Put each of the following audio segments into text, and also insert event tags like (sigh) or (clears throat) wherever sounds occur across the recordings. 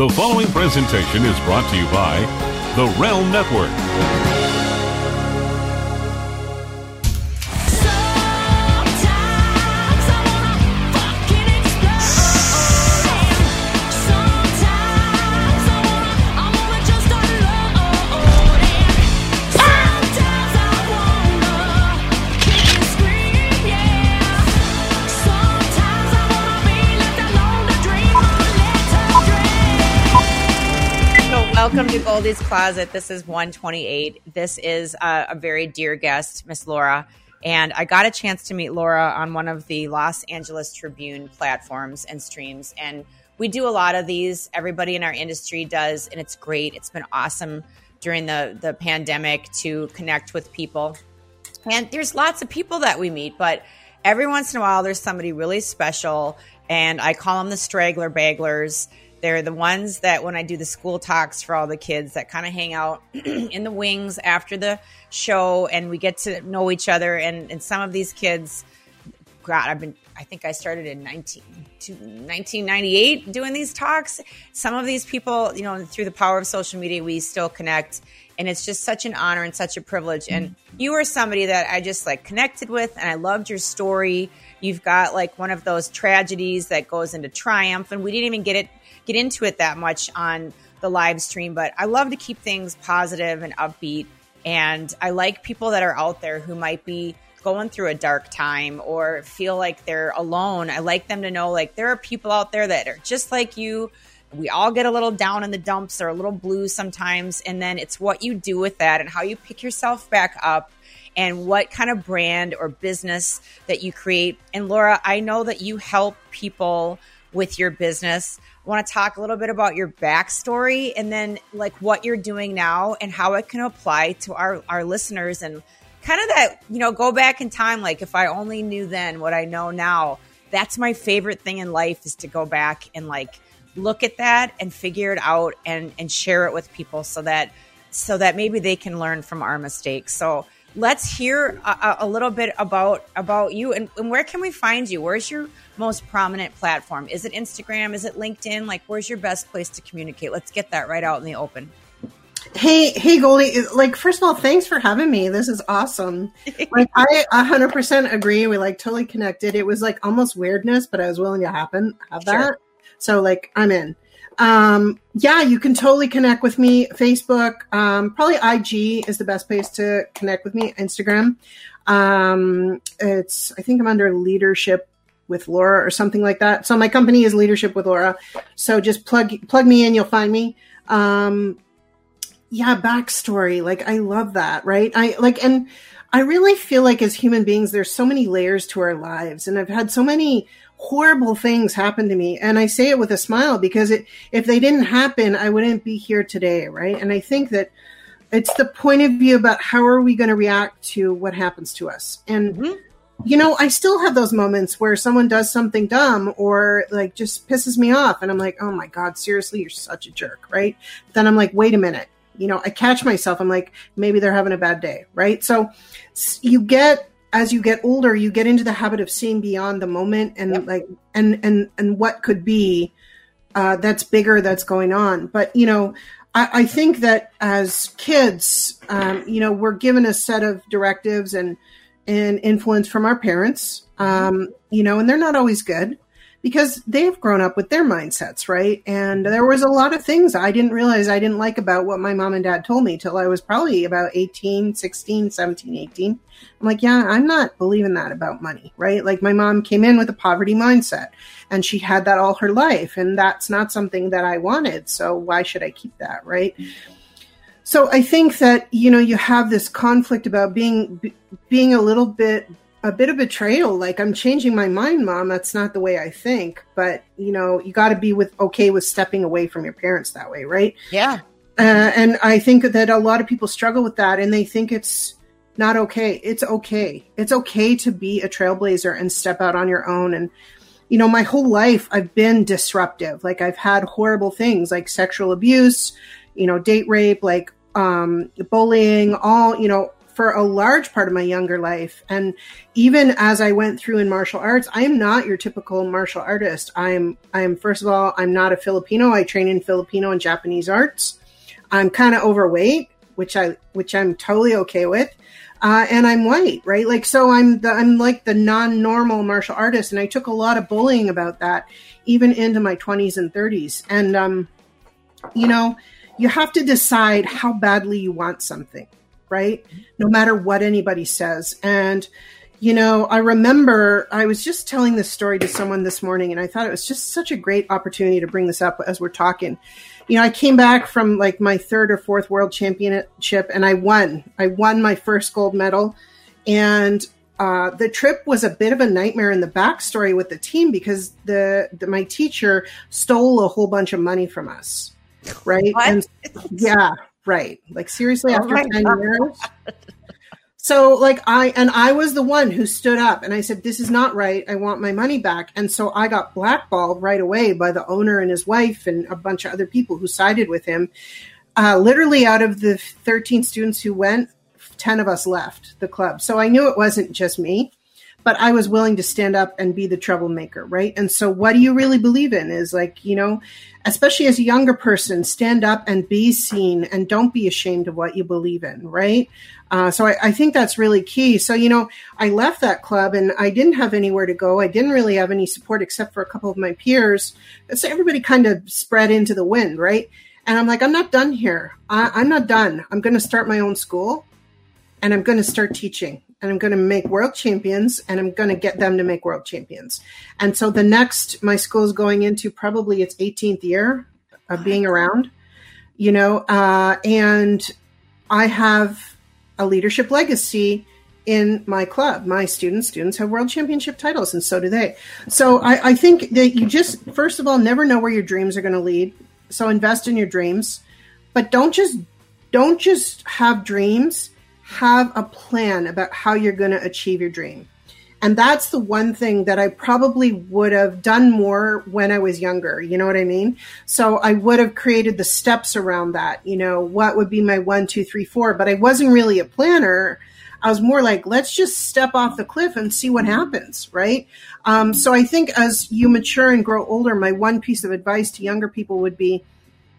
The following presentation is brought to you by The Realm Network. Welcome to Goldie's Closet. This is 128. This is uh, a very dear guest, Miss Laura. And I got a chance to meet Laura on one of the Los Angeles Tribune platforms and streams. And we do a lot of these. Everybody in our industry does, and it's great. It's been awesome during the, the pandemic to connect with people. And there's lots of people that we meet, but every once in a while there's somebody really special. And I call them the straggler baglers. They're the ones that when I do the school talks for all the kids that kind of hang out (clears throat) in the wings after the show and we get to know each other. And, and some of these kids, God, I've been, I think I started in 19, 1998 doing these talks. Some of these people, you know, through the power of social media, we still connect. And it's just such an honor and such a privilege. And mm-hmm. you are somebody that I just like connected with and I loved your story. You've got like one of those tragedies that goes into triumph. And we didn't even get it, get into it that much on the live stream, but I love to keep things positive and upbeat. And I like people that are out there who might be going through a dark time or feel like they're alone. I like them to know like there are people out there that are just like you. We all get a little down in the dumps or a little blue sometimes. And then it's what you do with that and how you pick yourself back up and what kind of brand or business that you create. And Laura, I know that you help people with your business. Want to talk a little bit about your backstory and then like what you're doing now and how it can apply to our, our listeners and kind of that, you know, go back in time. Like if I only knew then what I know now, that's my favorite thing in life is to go back and like look at that and figure it out and, and share it with people so that, so that maybe they can learn from our mistakes. So, let's hear a, a little bit about about you and, and, where can we find you where's your most prominent platform is it instagram is it linkedin like where's your best place to communicate let's get that right out in the open Hey, hey, Goldie. Like, first of all, thanks for having me. This is awesome. (laughs) like, I 100% agree. We like totally connected. It was like almost weirdness, but I was willing to happen have that. Sure. So, like, I'm in. Um, yeah, you can totally connect with me. Facebook, um, probably IG is the best place to connect with me. Instagram. Um, it's, I think I'm under leadership with Laura or something like that. So my company is leadership with Laura. So just plug, plug me in. You'll find me. Um, yeah, backstory. Like I love that. Right. I like, and I really feel like as human beings, there's so many layers to our lives and I've had so many horrible things happen to me. And i say it with a smile because it, if they didn't happen i wouldn't be here today right? And i think that it's the point of view about how are we going to react to what happens to us. And Mhm. you know i still have those moments where someone does something dumb or like just pisses me off and i'm like oh my god seriously you're such a jerk right? Then i'm like wait a minute. You know i catch myself i'm like maybe they're having a bad day right? So you get as you get older you get into the habit of seeing beyond the moment and Yep. like and and and what could be uh, that's bigger that's going on. But you know I, I think that as kids um, you know we're given a set of directives and and influence from our parents um, you know and they're not always good because they've grown up with their mindsets right? And there was a lot of things i didn't realize i didn't like about what my mom and dad told me till i was probably about 18 16 17 18 i'm like yeah i'm not believing that about money right? Like my mom came in with a poverty mindset and she had that all her life and that's not something that i wanted so why should i keep that right? So i think that you know you have this conflict about being being a little bit a bit of betrayal like i'm changing my mind mom. That's not the way i think. But you know you got to be with okay with stepping away from your parents that way right? Yeah. Uh, and i think that a lot of people struggle with that and they think it's not okay. It's okay. It's okay to be a trailblazer and step out on your own. And you know my whole life i've been disruptive. Like i've had horrible things like sexual abuse you know date rape like um bullying all you know for a large part of my younger life. And even as I went through in martial arts, I am not your typical martial artist. I am, I am, first of all, I'm not a Filipino. I train in Filipino and Japanese arts. I'm kind of overweight, which I, which I'm totally okay with. Uh, and I'm white, right? Like, so I'm the, I'm like the non-normal martial artist. And I took a lot of bullying about that, even into my 20s and 30s. And, um, you know, you have to decide how badly you want something, right? No matter what anybody says. And, you know, I remember I was just telling this story to someone this morning, and I thought it was just such a great opportunity to bring this up as we're talking. You know, I came back from like my third or fourth world championship, and I won. I won my first gold medal, and uh, the trip was a bit of a nightmare in the backstory with the team because the, the my teacher stole a whole bunch of money from us, right? What? And (laughs) yeah, right. Like seriously, after my ten God. years. So like I and I was the one who stood up and I said this is not right. I want my money back. And so I got blackballed right away by the owner and his wife and a bunch of other people who sided with him. Uh, literally out of the 13 students who went, 10 of us left the club. So I knew it wasn't just me, but I was willing to stand up and be the troublemaker, right? And so what do you really believe in is like, you know, especially as a younger person, stand up and be seen and don't be ashamed of what you believe in, right? Uh, so I, I think that's really key. So, you know, I left that club and I didn't have anywhere to go. I didn't really have any support except for a couple of my peers. So everybody kind of spread into the wind, right? And I'm like, I'm not done here. I, I'm not done. I'm going to start my own school and I'm going to start teaching and I'm going to make world champions and I'm going to get them to make world champions. And so the next, my school is going into probably its 18th year of being around, you know, uh, and I have a leadership legacy in my club. My students, students have world championship titles and so do they. So I, I think that you just, first of all, never know where your dreams are going to lead. So invest in your dreams, but don't just, don't just have dreams have a plan about how you're going to achieve your dream. And that's the one thing that I probably would have done more when I was younger. You know what I mean? So I would have created the steps around that. You know, what would be my one, two, three, four? But I wasn't really a planner. I was more like, let's just step off the cliff and see what happens, right? Um, so I think as you mature and grow older, my one piece of advice to younger people would be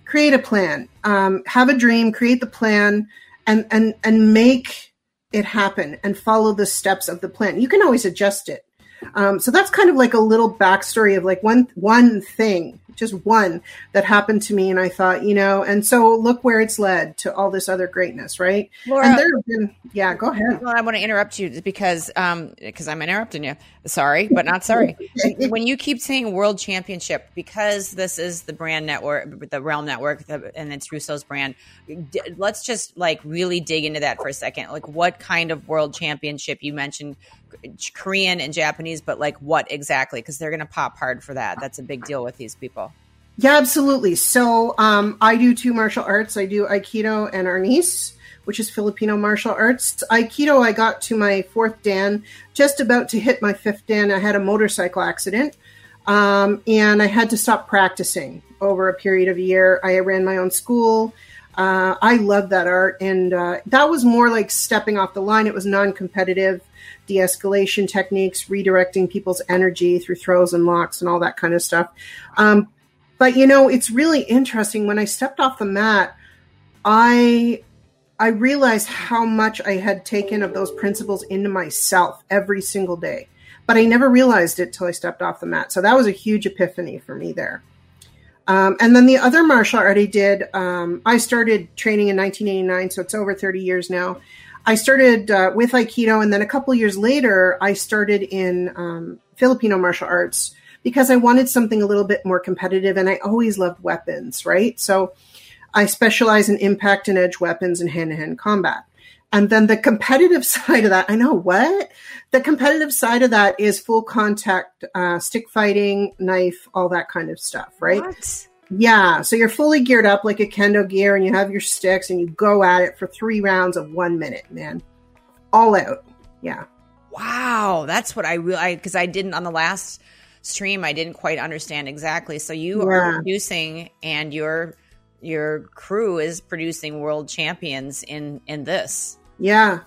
create a plan, um, have a dream, create the plan, and and and make it happen and follow the steps of the plan. You can always adjust it. Um, so that's kind of like a little backstory of like one one thing, just one that happened to me, and I thought, you know, and so look where it's led to all this other greatness, right? Laura- and there been, yeah, go ahead. Well, I want to interrupt you because um because I'm interrupting you. Sorry, but not sorry. (laughs) when you keep saying world championship, because this is the brand network, the Realm Network, the, and it's Russo's brand. d- Let's just like really dig into that for a second. Like, what kind of world championship? You mentioned Korean and Japanese, but like what exactly? Because they're going to pop hard for that. That's a big deal with these people. Yeah, absolutely. So um, I do two martial arts. I do Aikido and Arnis, which is Filipino martial arts. Aikido, I got to my fourth Dan, just about to hit my fifth Dan. I had a motorcycle accident, um, and I had to stop practicing over a period of a year. I ran my own school. Uh, I love that art, and uh, that was more like stepping off the line. It was non-competitive, de-escalation techniques, redirecting people's energy through throws and locks, and all that kind of stuff. Um, but you know, it's really interesting. When I stepped off the mat, I I realized how much I had taken of those principles into myself every single day. But I never realized it till I stepped off the mat. So that was a huge epiphany for me there. Um, and then the other martial art I did, um, I started training in 1989, so it's over 30 years now. I started uh, with Aikido, and then a couple years later, I started in um, Filipino martial arts because I wanted something a little bit more competitive, and I always loved weapons, right? So I specialize in impact and edge weapons and hand to hand combat. And then the competitive (laughs) side of that, I know what? The competitive side of that is full contact, uh, stick fighting, knife, all that kind of stuff, right? What? Yeah. So you're fully geared up like a kendo gear and you have your sticks and you go at it for three rounds of one minute, man. All out. Yeah. Wow, that's what I realized because I didn't on the last stream. I didn't quite understand exactly. So you are producing, and your your crew is producing world champions in in this. Yeah.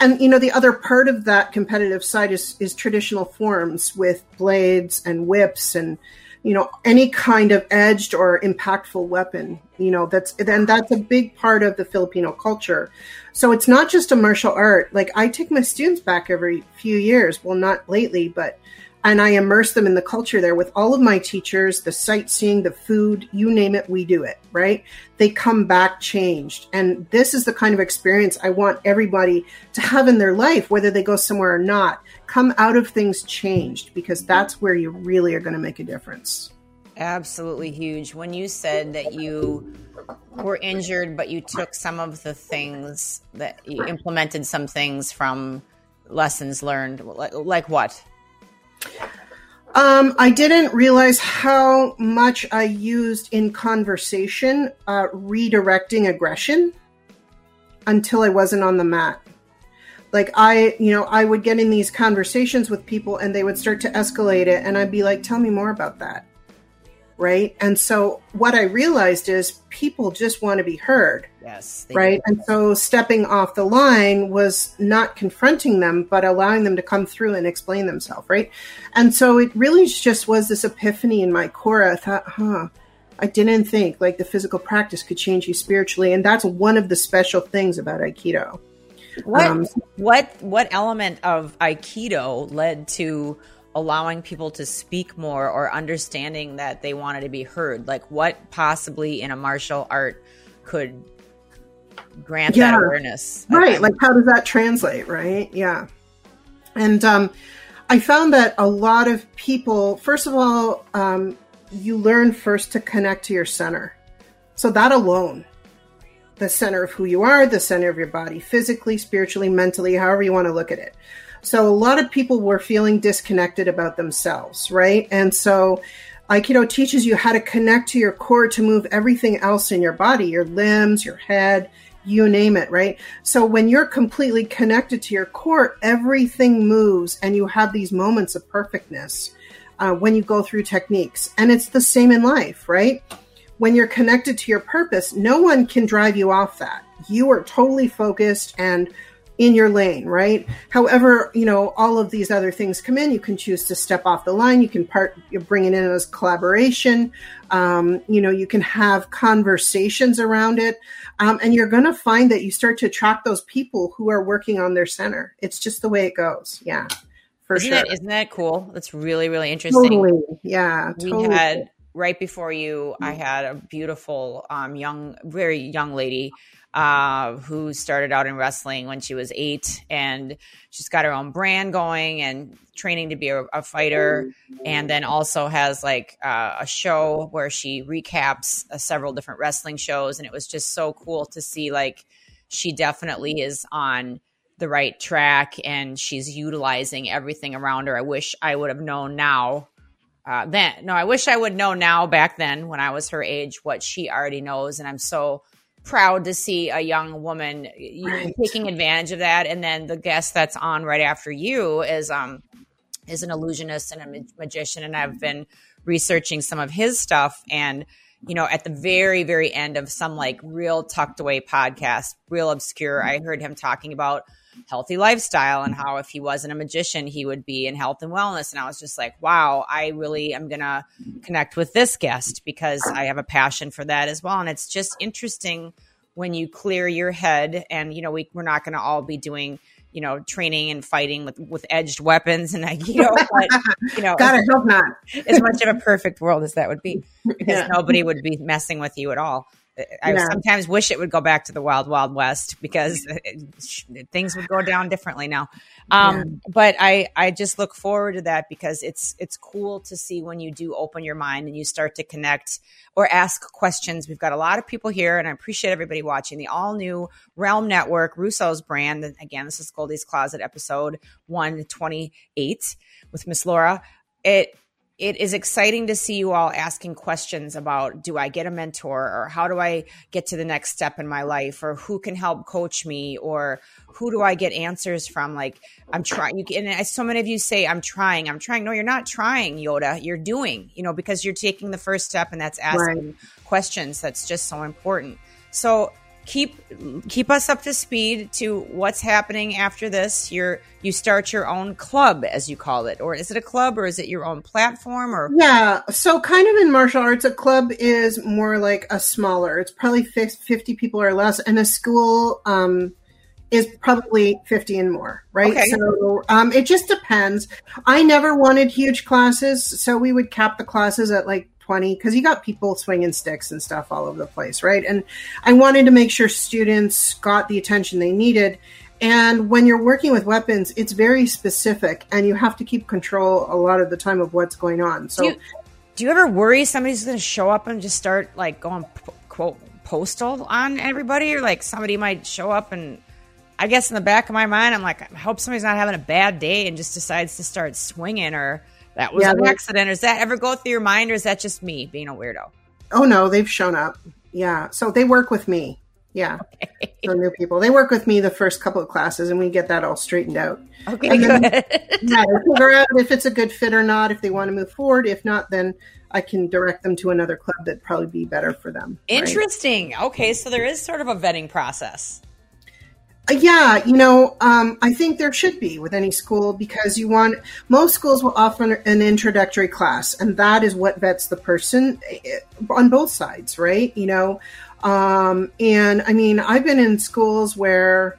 And you know the other part of that competitive side is is traditional forms with blades and whips and you know any kind of edged or impactful weapon you know that's and that's a big part of the Filipino culture. So it's not just a martial art. Like I take my students back every few years, well not lately, but and I immerse them in the culture there with all of my teachers, the sightseeing, the food, you name it, we do it, right? They come back changed. And this is the kind of experience I want everybody to have in their life, whether they go somewhere or not. Come out of things changed because that's where you really are going to make a difference. Absolutely huge. When you said that you were injured, but you took some of the things that you implemented some things from lessons learned, like, like what? Um, I didn't realize how much I used in conversation uh, redirecting aggression until I wasn't on the mat. Like I, you know, I would get in these conversations with people and they would start to escalate it, and I'd be like, "Tell me more about that." Right. And so what I realized is people just want to be heard Yes. right? do. And so stepping off the line was not confronting them, but allowing them to come through and explain themselves, right? And so it really just was this epiphany in my core. I thought, huh, I didn't think like the physical practice could change you spiritually. And that's one of the special things about Aikido. What Um, what what element of Aikido led to allowing people to speak more or understanding that they wanted to be heard? Like what possibly in a martial art could grant Yeah. that awareness? right I'm- like how does that translate right? Yeah. And um, i found that a lot of people first of all um, you learn first to connect to your center. So that alone the center of who you are the center of your body physically spiritually mentally however you want to look at it. So a lot of people were feeling disconnected about themselves right? And so aikido teaches you how to connect to your core to move everything else in your body your limbs your head you name it, right? So when you're completely connected to your core, everything moves and you have these moments of perfectness uh, when you go through techniques. And it's the same in life, right? When you're connected to your purpose, no one can drive you off that. You are totally focused and in your lane, right? However, you know, all of these other things come in. You can choose to step off the line. You can part, you bring it in as collaboration. Um, you know, you can have conversations around it. Um, and you're going to find that you start to attract those people who are working on their center. It's just the way it goes. Yeah, for isn't sure. that isn't that cool? That's really really interesting. totally. Yeah. we had right before you i had a beautiful um, young very young lady uh, who started out in wrestling when she was eight and she's got her own brand going and training to be a, a fighter and then also has like uh, a show where she recaps uh, several different wrestling shows and it was just so cool to see like she definitely is on the right track and she's utilizing everything around her. I wish i would have known now uh, then. No i wish i would know now back then when i was her age what she already knows and i'm so proud to see a young woman you know, Right. taking advantage of that. And then the guest that's on right after you is um is an illusionist and a ma- magician. And i've been researching some of his stuff. And you know at the very very end of some like real tucked away podcast real obscure i heard him talking about healthy lifestyle and how if he wasn't a magician he would be in health and wellness and i was just like wow i really am gonna connect with this guest because i have a passion for that as well and it's just interesting when you clear your head and you know we, we're not gonna all be doing you know training and fighting with with edged weapons and (laughs) know but you know God, I hope not. as much of a perfect world as that would be (laughs) because Yeah. nobody would be messing with you at all. I Yeah. sometimes wish it would go back to the wild, wild west because it- things would go down differently now. Um, But I, I just look forward to that because it's it's cool to see when you do open your mind and you start to connect or ask questions. We've got a lot of people here, and I appreciate everybody watching the all new Realm Network Russo's brand. And again, this is Goldie's Closet episode one twenty eight with Miss Laura. It it is exciting to see you all asking questions about do I get a mentor or how do I get to the next step in my life or who can help coach me or who do I get answers from? Like I'm trying you can, and so many of you say I'm trying I'm trying. No you're not trying Yoda. You're doing you know because you're taking the first step and that's asking questions. That's just so important. So keep keep us up to speed to what's happening after this. You're you start your own club, as you call it, or is it a club, or is it your own platform, or Yeah, so kind of in martial arts, a club is more like a smaller. It's probably 50 people or less, and a school um, is probably 50 and more, right? Okay. So um, it just depends. I never wanted huge classes, so we would cap the classes at like 20 because you got people swinging sticks and stuff all over the place, right? And I wanted to make sure students got the attention they needed. And when you're working with weapons, it's very specific, and you have to keep control a lot of the time of what's going on. So, do you, do you ever worry somebody's going to show up and just start like going quote postal on everybody, or like somebody might show up and I guess in the back of my mind, I'm like, I hope somebody's not having a bad day and just decides to start swinging, or that was Yeah, an accident. Does that ever go through your mind, or is that just me being a weirdo? oh no, they've shown up. Yeah. So they work with me. Yeah. So new people. They work with me the first couple of classes, and we get that all straightened out. Okay, And then- good. (laughs) Yeah, figure out if it's a good fit or not, if they want to move forward. If not, then I can direct them to another club that'd probably be better for them. right? Interesting. Okay, so there is sort of a vetting process. Uh, Yeah, you know, um, I think there should be with any school because you want most schools will offer an introductory class, and that is what vets the person eh, on both sides, right? You know, um, and I mean, I've been in schools where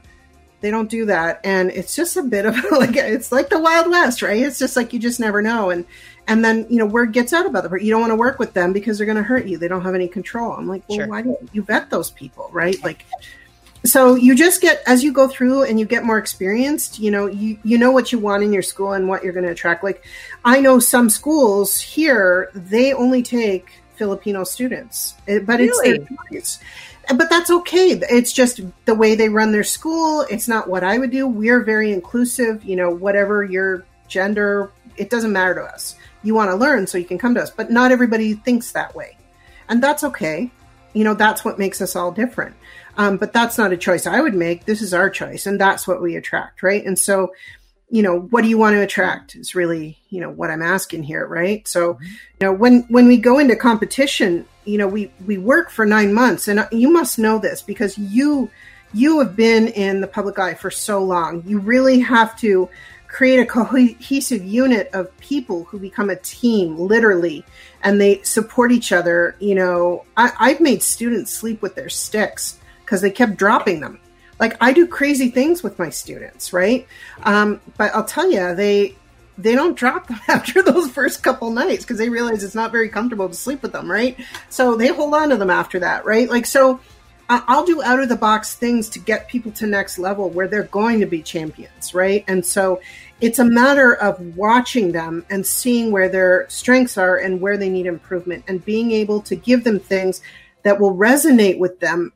they don't do that, and it's just a bit of (laughs) like it's like the Wild West, right? It's just like you just never know, and and then you know word gets out about the you don't want to work with them because they're going to hurt you. They don't have any control. I'm like, well, Sure. why don't you vet those people, right? Like so you just get as you go through and you get more experienced you know you you know what you want in your school and what you're going to attract. Like i know some schools here they only take filipino students eh, but it's their Really? choice. But that's okay. It's just the way they run their school. It's not what i would do. We're very inclusive you know whatever your gender it doesn't matter to us. You want to learn so you can come to us. But not everybody thinks that way. And that's okay. You know that's what makes us all different um, but that's not a choice i would make. This is our choice and that's what we attract right? And so you know what do you want to attract is really you know what i'm asking here right? So you know when when we go into competition you know we we work for nine months and you must know this because you you have been in the public eye for so long. You really have to create a cohesive unit of people who become a team literally and they support each other. You know I, i've made students sleep with their sticks because they kept dropping them. Like i do crazy things with my students right? Um, but i'll tell you they they don't drop them (laughs) after those first couple nights because they realize it's not very comfortable to sleep with them right? So they hold on to them after that right? Like so I'll do out of the box things to get people to next level where they're going to be champions, right? And so it's a matter of watching them and seeing where their strengths are and where they need improvement and being able to give them things that will resonate with them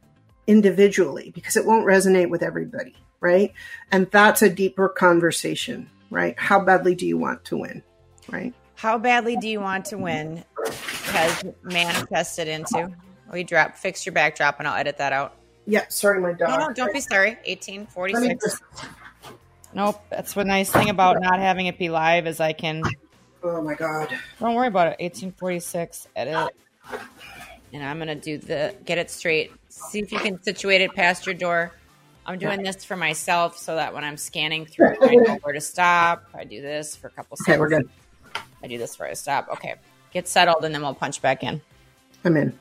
individually because it won't resonate with everybody, right? And that's a deeper conversation, right? How badly do you want to win, right? How badly do you want to win? Has manifested into. Oh, we drop, fix your backdrop, and I'll edit that out. Yeah, sorry, my dog. No, no, don't be sorry. 1846. just- Nope. That's the nice thing about not having it be live is I can. oh my god. Don't worry about it. 1846. Edit. And I'm gonna do the get it straight. See if you can situate it past your door. I'm doing this for myself so that when I'm scanning through, I know where to stop. I do this for a couple seconds. Okay, we're good. I do this where I stop. Okay. Get settled and then we'll punch back in. I'm in.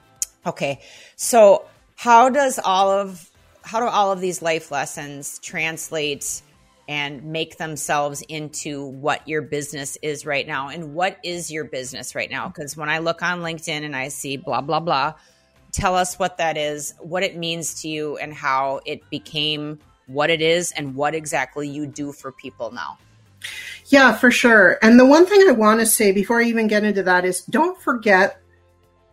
Okay. So how does all of how do all of these life lessons translate and make themselves into what your business is right now? And what is your business right now? Because when I look on LinkedIn and I see blah blah blah, tell us what that is, what it means to you, and how it became what it is, and what exactly you do for people now. Yeah, for sure. And the one thing I want to say before I even get into that is don't forget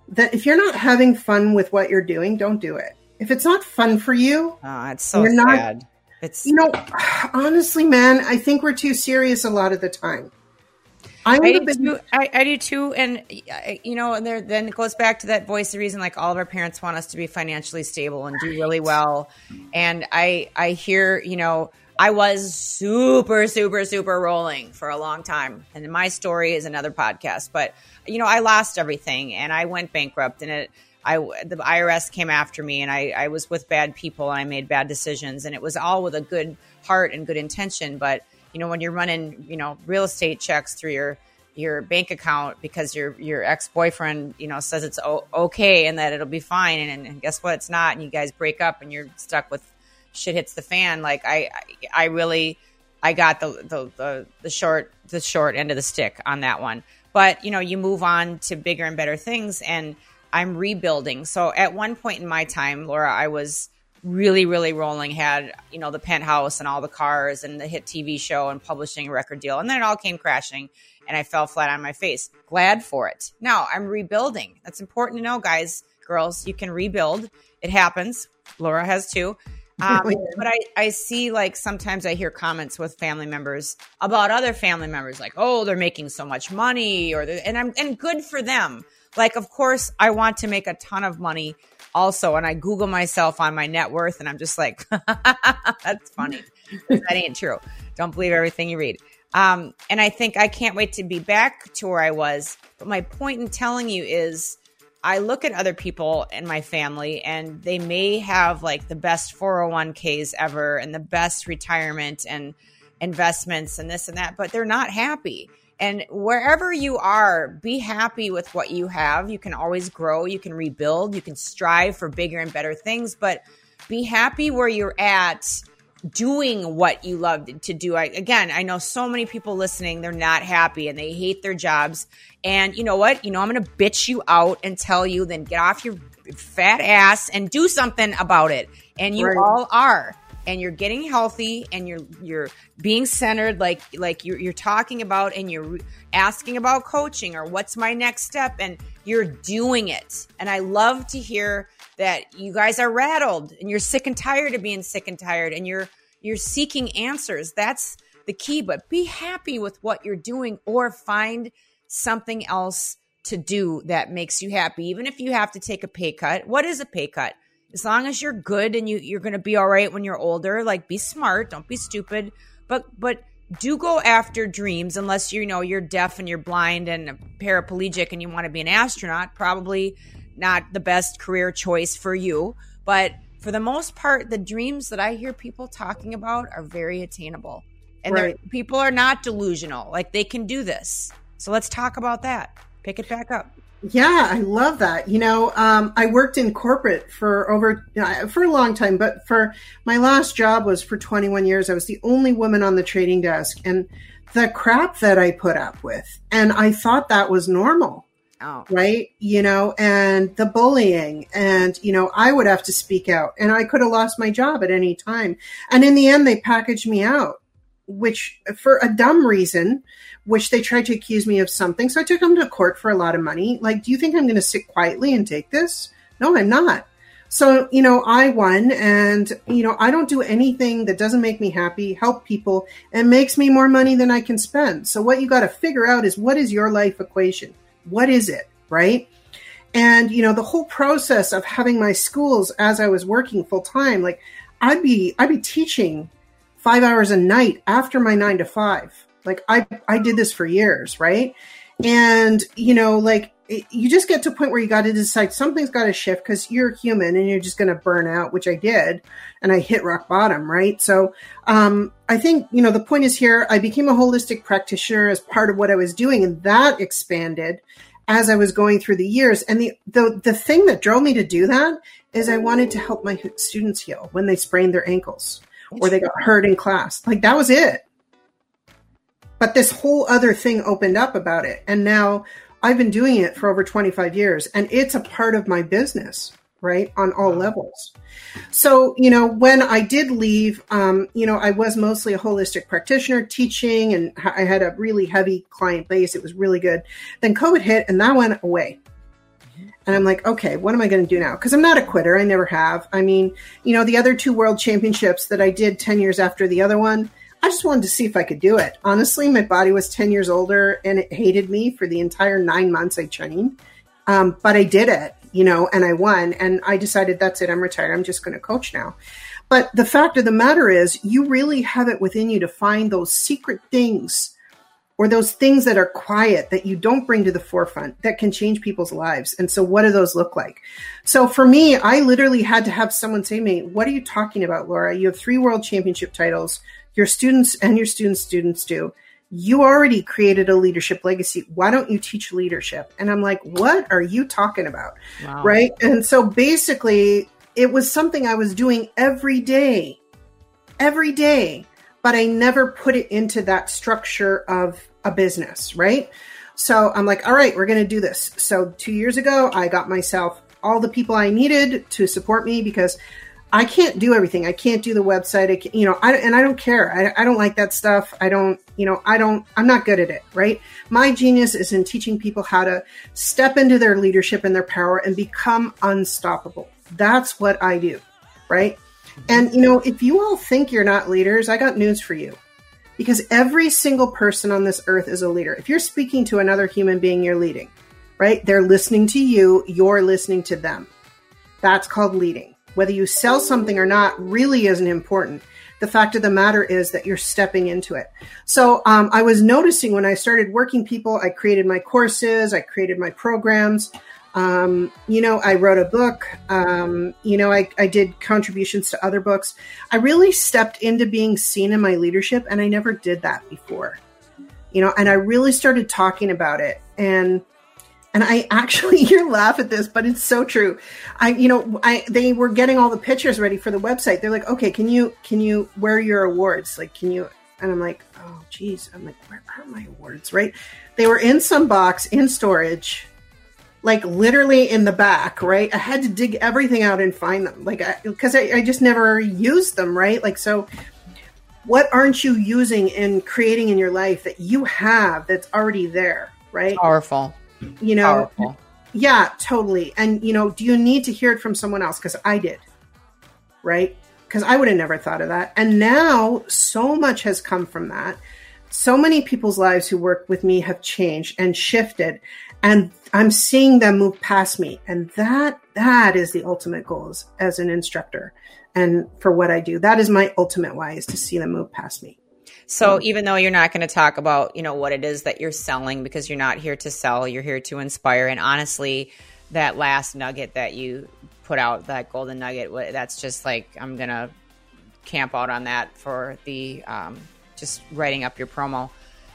that if you're not having fun with what you're doing, don't do it. If it's not fun for you, Oh, it's so You're not- sad. It's you know, (sighs) honestly, man, I think we're too serious a lot of the time. I'm I do big, too. I, I do too, and you know, and there then it goes back to that voice of reason. Like all of our parents want us to be financially stable and do really well, and I I hear you know I was super super super rolling for a long time, and my story is another podcast. But you know, I lost everything and I went bankrupt, and it I the IRS came after me, and I, I was with bad people, and I made bad decisions, and it was all with a good heart and good intention. But you know, when you're running, you know, real estate checks through your your bank account because your your ex boyfriend, you know, says it's okay and that it'll be fine, and, and guess what? It's not, and you guys break up, and you're stuck with shit hits the fan. Like I, I, I really, I got the, the the the short the short end of the stick on that one. But you know, you move on to bigger and better things, and I'm rebuilding. So at one point in my time, Laura, I was really, really rolling. Had you know the penthouse and all the cars and the hit TV show and publishing a record deal, and then it all came crashing, and I fell flat on my face. Glad for it. Now I'm rebuilding. That's important to know, guys, girls. You can rebuild. It happens. Laura has too. (laughs) Um, but I, I see like sometimes I hear comments with family members about other family members, like, oh, they're making so much money, or and I'm and good for them. Like, of course, I want to make a ton of money also, and I Google myself on my net worth, and I'm just like, (laughs) that's funny. that ain't true. Don't believe everything you read. Um, and I think I can't wait to be back to where I was. But my point in telling you is I look at other people in my family and they may have like the best 401ks ever and the best retirement and investments and this and that, but they're not happy. And wherever you are, be happy with what you have. You can always grow, you can rebuild, you can strive for bigger and better things, but be happy where you're at doing what you love to do. I, again, I know so many people listening, they're not happy and they hate their jobs. And you know what? You know, I'm going to bitch you out and tell you, then get off your fat ass and do something about it. And you Right. all are. And you're getting healthy and you're you're being centered like like you're, you're talking about and you're asking about coaching or what's my next step and you're doing it. And I love to hear that you guys are rattled and you're sick and tired of being sick and tired and you're you're seeking answers. That's the key, but be happy with what you're doing or find something else to do that makes you happy even if you have to take a pay cut. What is a pay cut? As long as you're good and you you're going to be all right when you're older, like be smart, don't be stupid, but but do go after dreams unless you know you're deaf and you're blind and paraplegic and you want to be an astronaut, probably not the best career choice for you, but for the most part the dreams that I hear people talking about are very attainable. And Right. people are not delusional. Like they can do this. So let's talk about that. Pick it back up. Yeah, I love that. You know, um, I worked in corporate for over uh, for a long time, but for my last job was for 21 years. I was the only woman on the trading desk, and the crap that I put up with, and I thought that was normal, Oh. right? You know, and the bullying, and you know, I would have to speak out, and I could have lost my job at any time. And in the end, they packaged me out, which for a dumb reason which they tried to accuse me of something. So I took them to court for a lot of money. Like, do you think I'm going to sit quietly and take this? No, I'm not. So, you know, I won and, you know, I don't do anything that doesn't make me happy, help people, and makes me more money than I can spend. So what you got to figure out is what is your life equation? What is it? Right. And, you know, the whole process of having my schools as I was working full time, like I'd be, I'd be teaching five hours a night after my nine to five. Like I, I did this for years, right? And you know, like it, you just get to a point where you got to decide something's got to shift because you're human and you're just going to burn out, which I did, and I hit rock bottom, right? So, um, I think you know the point is here. I became a holistic practitioner as part of what I was doing, and that expanded as I was going through the years. And the the the thing that drove me to do that is I wanted to help my students heal when they sprained their ankles or they got hurt in class. Like that was it. But this whole other thing opened up about it. And now I've been doing it for over 25 years and it's a part of my business, right? On all levels. So, you know, when I did leave, um, you know, I was mostly a holistic practitioner teaching and I had a really heavy client base. It was really good. Then COVID hit and that went away. And I'm like, okay, what am I going to do now? Because I'm not a quitter. I never have. I mean, you know, the other two world championships that I did 10 years after the other one, I just wanted to see if I could do it. Honestly, my body was 10 years older and it hated me for the entire nine months I trained. Um, but I did it, you know, and I won. And I decided that's it. I'm retired. I'm just going to coach now. But the fact of the matter is, you really have it within you to find those secret things or those things that are quiet that you don't bring to the forefront that can change people's lives. And so, what do those look like? So, for me, I literally had to have someone say to me, What are you talking about, Laura? You have three world championship titles. Your students and your students' students do. You already created a leadership legacy. Why don't you teach leadership? And I'm like, What are you talking about? Wow. Right. And so, basically, it was something I was doing every day, every day but I never put it into that structure of a business, right? So I'm like, all right, we're going to do this. So two years ago, I got myself all the people I needed to support me because I can't do everything. I can't do the website. Can, you know, I, and I don't care. I, I don't like that stuff. I don't, you know, I don't, I'm not good at it, right? My genius is in teaching people how to step into their leadership and their power and become unstoppable. That's what I do, right? And, you know, if you all think you're not leaders, I got news for you. Because every single person on this earth is a leader. If you're speaking to another human being, you're leading, right? They're listening to you, you're listening to them. That's called leading. Whether you sell something or not really isn't important. The fact of the matter is that you're stepping into it. So um, I was noticing when I started working people, I created my courses, I created my programs. Um, you know, I wrote a book. Um, you know, I, I did contributions to other books. I really stepped into being seen in my leadership, and I never did that before. You know, and I really started talking about it. And and I actually, (laughs) you laugh at this, but it's so true. I, you know, I they were getting all the pictures ready for the website. They're like, okay, can you can you wear your awards? Like, can you? And I'm like, oh, geez. I'm like, where are my awards? Right? They were in some box in storage like literally in the back, right? I had to dig everything out and find them, like, because I, I, I, just never used them, right? Like, so what aren't you using and creating in your life that you have that's already there, right? Powerful. You know, Powerful. yeah, totally. And, you know, do you need to hear it from someone else? Because I did, right? Because I would have never thought of that. And now so much has come from that. So many people's lives who work with me have changed and shifted and I'm seeing them move past me. And that, that is the ultimate goal as, as an instructor. And for what I do, that is my ultimate why is to see them move past me. So even though you're not going to talk about, you know, what it is that you're selling because you're not here to sell, you're here to inspire. And honestly, that last nugget that you put out, that golden nugget, that's just like, I'm going to camp out on that for the, um, just writing up your promo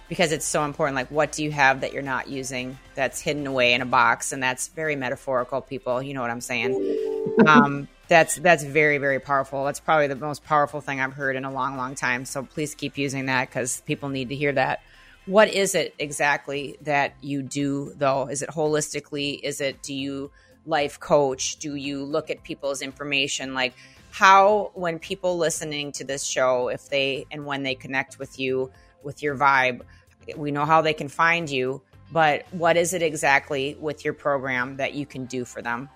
because it's so important. Like, what do you have that you're not using that's hidden away in a box? And that's very metaphorical, people. You know what I'm saying? Um, that's that's very very powerful. That's probably the most powerful thing I've heard in a long long time. So please keep using that because people need to hear that. What is it exactly that you do though? Is it holistically? Is it do you life coach? Do you look at people's information like? How, when people listening to this show, if they and when they connect with you, with your vibe, we know how they can find you, but what is it exactly with your program that you can do for them?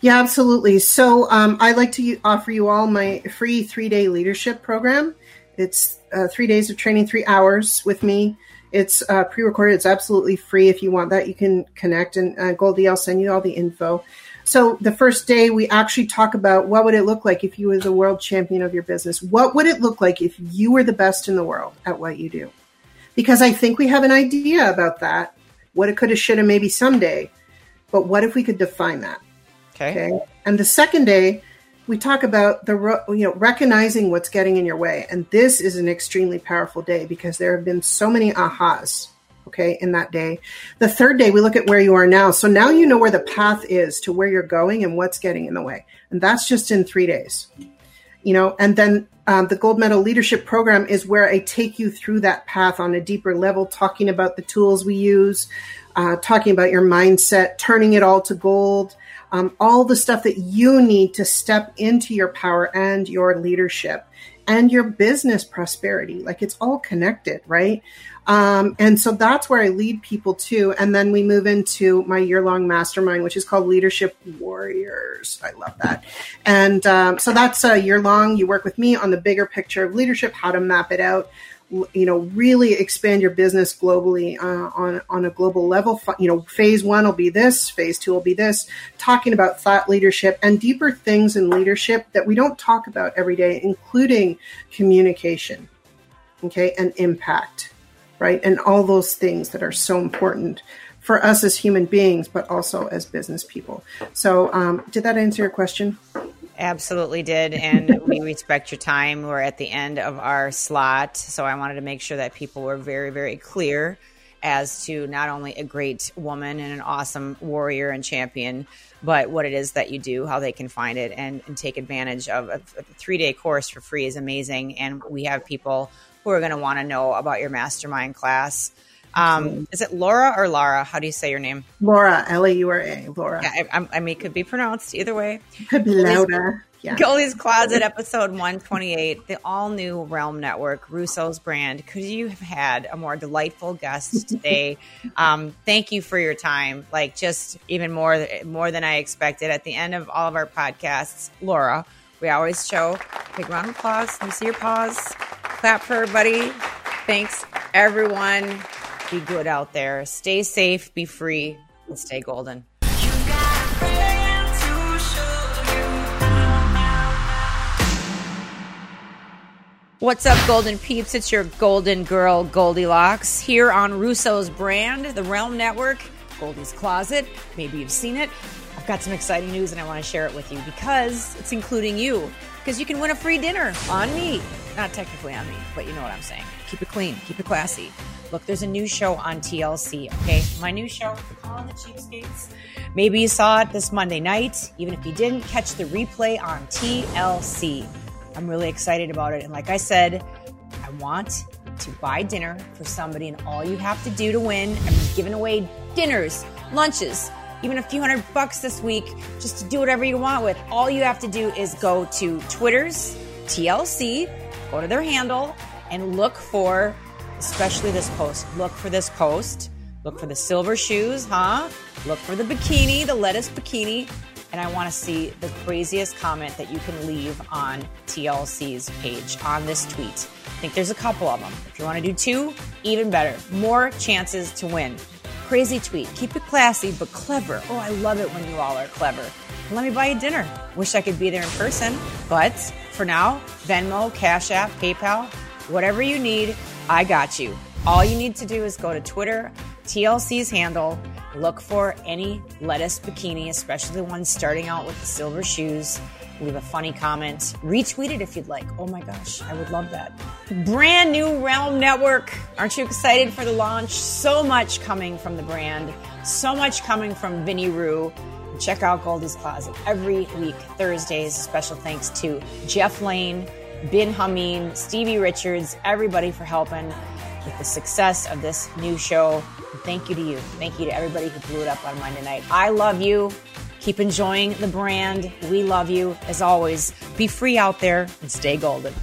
Yeah, absolutely. So um, I like to offer you all my free three day leadership program. It's uh, three days of training, three hours with me. It's uh, pre recorded. It's absolutely free. If you want that, you can connect. And uh, Goldie, I'll send you all the info. So the first day, we actually talk about what would it look like if you were the world champion of your business. What would it look like if you were the best in the world at what you do? because I think we have an idea about that. What it could have, should have, maybe someday. But what if we could define that? Okay. Okay. And the second day, we talk about the you know recognizing what's getting in your way, and this is an extremely powerful day because there have been so many ahas. Okay, in that day. The third day, we look at where you are now. So now you know where the path is to where you're going and what's getting in the way, and that's just in three days. You know, and then um, the gold medal leadership program is where I take you through that path on a deeper level, talking about the tools we use, uh, talking about your mindset, turning it all to gold, um, all the stuff that you need to step into your power and your leadership and your business prosperity. Like it's all connected, right? Um, and so that's where I lead people to. And then we move into my year long mastermind, which is called Leadership Warriors. I love that. And um, so that's a year long. You work with me on the bigger picture of leadership, how to map it out. You know, really expand your business globally uh, on on a global level. You know, phase one will be this, phase two will be this. Talking about thought leadership and deeper things in leadership that we don't talk about every day, including communication, okay, and impact right? And all those things that are so important for us as human beings, but also as business people. So, um, did that answer your question? Absolutely did. And (laughs) we respect your time. We're at the end of our slot. So I wanted to make sure that people were very, very clear as to not only a great woman and an awesome warrior and champion, but what it is that you do, how they can find it, and, and take advantage of a, a three day course for free is amazing. And we have people who are going to want to know about your mastermind class. Um, is it Laura or Lara? How do you say your name? Laura, L A U R A, Laura. Yeah, I, I, mean, it could be pronounced either way. Could be louder. Yeah. (laughs) Goldie's Closet, episode 128, the all new Realm Network, Russo's brand. Could you have had a more delightful guest (laughs) today? um, thank you for your time. Like, just even more, more than I expected. At the end of all of our podcasts, Laura, we always show big round of applause. Let me see your paws. Clap for everybody. Thanks, everyone. Be good out there. Stay safe, be free, and stay golden. What's up, Golden Peeps? It's your Golden Girl Goldilocks here on Russo's brand, the Realm Network, Goldie's Closet. Maybe you've seen it. I've got some exciting news and I want to share it with you because it's including you. Because you can win a free dinner on me. Not technically on me, but you know what I'm saying. Keep it clean, keep it classy. Look, there's a new show on TLC, okay? My new show, Calling the Cheapskates. Maybe you saw it this Monday night. Even if you didn't, catch the replay on TLC. I'm really excited about it. And like I said, I want to buy dinner for somebody, and all you have to do to win, I'm giving away dinners, lunches, even a few hundred bucks this week just to do whatever you want with. All you have to do is go to Twitter's TLC, go to their handle, and look for, especially this post, look for this post. Look for the silver shoes, huh? Look for the bikini, the lettuce bikini. And I want to see the craziest comment that you can leave on TLC's page on this tweet. I think there's a couple of them. If you want to do two, even better. More chances to win. Crazy tweet. Keep it classy, but clever. Oh, I love it when you all are clever. Let me buy you dinner. Wish I could be there in person, but for now, Venmo, Cash App, PayPal, whatever you need, I got you. All you need to do is go to Twitter, TLC's handle, look for any lettuce bikini, especially the ones starting out with the silver shoes. Leave a funny comment. Retweet it if you'd like. Oh my gosh, I would love that. Brand new Realm Network. Aren't you excited for the launch? So much coming from the brand, so much coming from Vinny Rue. Check out Goldie's Closet every week, Thursdays. Special thanks to Jeff Lane, Bin Hameen, Stevie Richards, everybody for helping with the success of this new show. Thank you to you. Thank you to everybody who blew it up on Monday night. I love you. Keep enjoying the brand. We love you. As always, be free out there and stay golden.